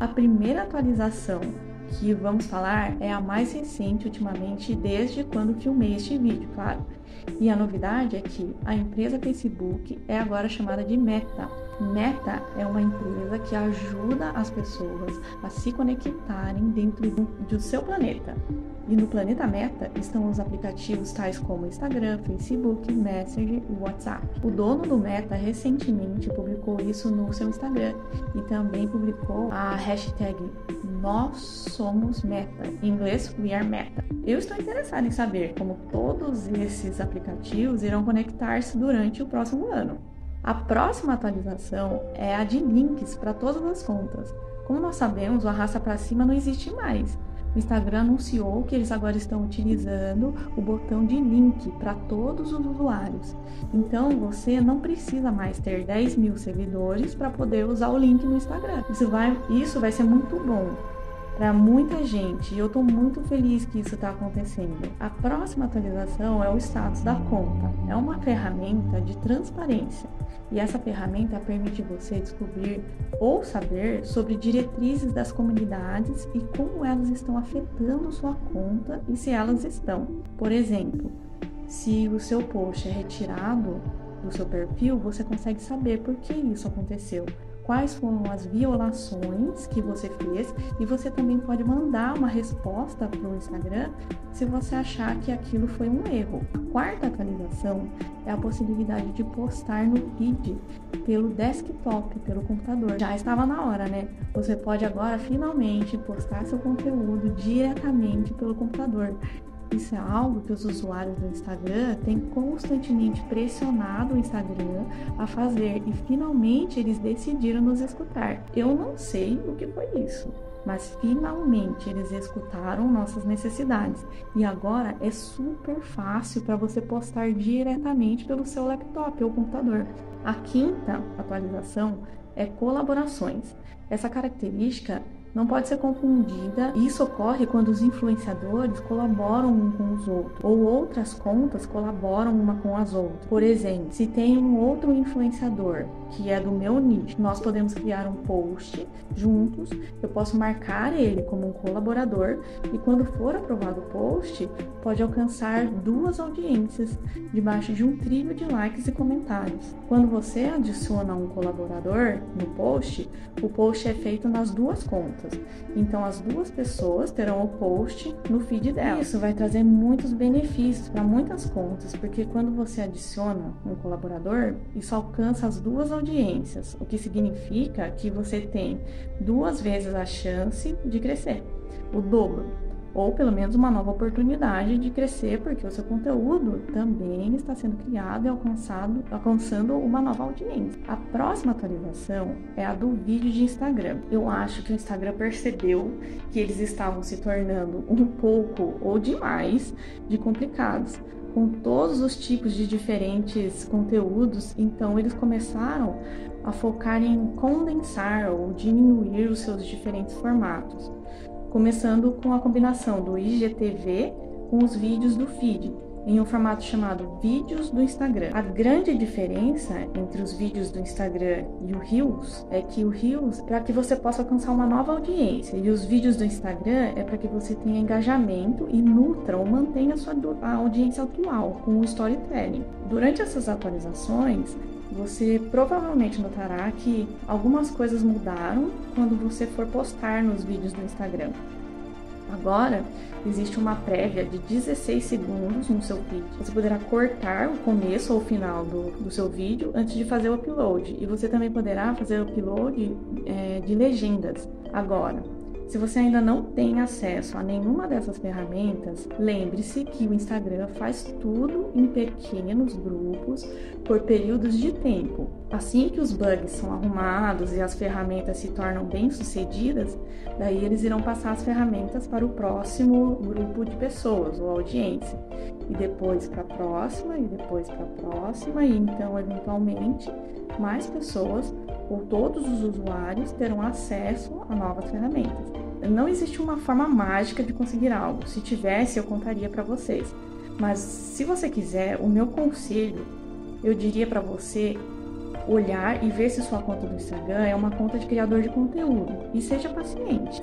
A primeira atualização que vamos falar é a mais recente ultimamente, desde quando filmei este vídeo, claro. E a novidade é que a empresa Facebook é agora chamada de Meta. Meta é uma empresa que ajuda as pessoas a se conectarem dentro do seu planeta. E no planeta Meta estão os aplicativos tais como Instagram, Facebook, Messenger e WhatsApp. O dono do Meta recentemente publicou isso no seu Instagram e também publicou a hashtag Nós Somos Meta, em inglês We Are Meta. Eu estou interessado em saber como todos esses aplicativos irão conectar-se durante o próximo ano. A próxima atualização é a de links para todas as contas. Como nós sabemos, o arrasta para cima não existe mais. O Instagram anunciou que eles agora estão utilizando o botão de link para todos os usuários. Então você não precisa mais ter 10 mil seguidores para poder usar o link no Instagram. Isso vai, isso vai ser muito bom para muita gente e eu estou muito feliz que isso está acontecendo. A próxima atualização é o status da conta. É uma ferramenta de transparência e essa ferramenta permite você descobrir ou saber sobre diretrizes das comunidades e como elas estão afetando sua conta e se elas estão. Por exemplo, se o seu post é retirado do seu perfil, você consegue saber por que isso aconteceu quais foram as violações que você fez e você também pode mandar uma resposta para o Instagram se você achar que aquilo foi um erro. A quarta atualização é a possibilidade de postar no feed pelo desktop, pelo computador. Já estava na hora, né? Você pode agora finalmente postar seu conteúdo diretamente pelo computador. Isso é algo que os usuários do Instagram têm constantemente pressionado o Instagram a fazer e finalmente eles decidiram nos escutar. Eu não sei o que foi isso, mas finalmente eles escutaram nossas necessidades e agora é super fácil para você postar diretamente pelo seu laptop ou computador. A quinta atualização é colaborações. Essa característica não pode ser confundida. Isso ocorre quando os influenciadores colaboram um com os outros, ou outras contas colaboram uma com as outras. Por exemplo, se tem um outro influenciador que é do meu nicho, nós podemos criar um post juntos. Eu posso marcar ele como um colaborador e quando for aprovado o post, pode alcançar duas audiências debaixo de um trilho de likes e comentários. Quando você adiciona um colaborador no post, o post é feito nas duas contas. Então as duas pessoas terão o post no feed dela. Isso vai trazer muitos benefícios para muitas contas, porque quando você adiciona um colaborador, isso alcança as duas audiências, o que significa que você tem duas vezes a chance de crescer, o dobro ou pelo menos uma nova oportunidade de crescer, porque o seu conteúdo também está sendo criado e alcançado, alcançando uma nova audiência. A próxima atualização é a do vídeo de Instagram. Eu acho que o Instagram percebeu que eles estavam se tornando um pouco ou demais de complicados com todos os tipos de diferentes conteúdos, então eles começaram a focar em condensar ou diminuir os seus diferentes formatos começando com a combinação do IGTV com os vídeos do feed, em um formato chamado Vídeos do Instagram. A grande diferença entre os vídeos do Instagram e o Reels é que o Reels é para que você possa alcançar uma nova audiência e os vídeos do Instagram é para que você tenha engajamento e nutra ou mantenha a sua a audiência atual com o storytelling. Durante essas atualizações, você provavelmente notará que algumas coisas mudaram quando você for postar nos vídeos do Instagram. Agora, existe uma prévia de 16 segundos no seu vídeo. Você poderá cortar o começo ou o final do, do seu vídeo antes de fazer o upload. E você também poderá fazer o upload é, de legendas. Agora, se você ainda não tem acesso a nenhuma dessas ferramentas, lembre-se que o Instagram faz tudo em pequenos grupos por períodos de tempo. Assim que os bugs são arrumados e as ferramentas se tornam bem-sucedidas, daí eles irão passar as ferramentas para o próximo grupo de pessoas ou audiência, e depois para a próxima, e depois para a próxima, e então eventualmente mais pessoas ou todos os usuários terão acesso a novas ferramentas. Não existe uma forma mágica de conseguir algo. Se tivesse, eu contaria para vocês. Mas se você quiser, o meu conselho, eu diria para você olhar e ver se sua conta do Instagram é uma conta de criador de conteúdo. E seja paciente.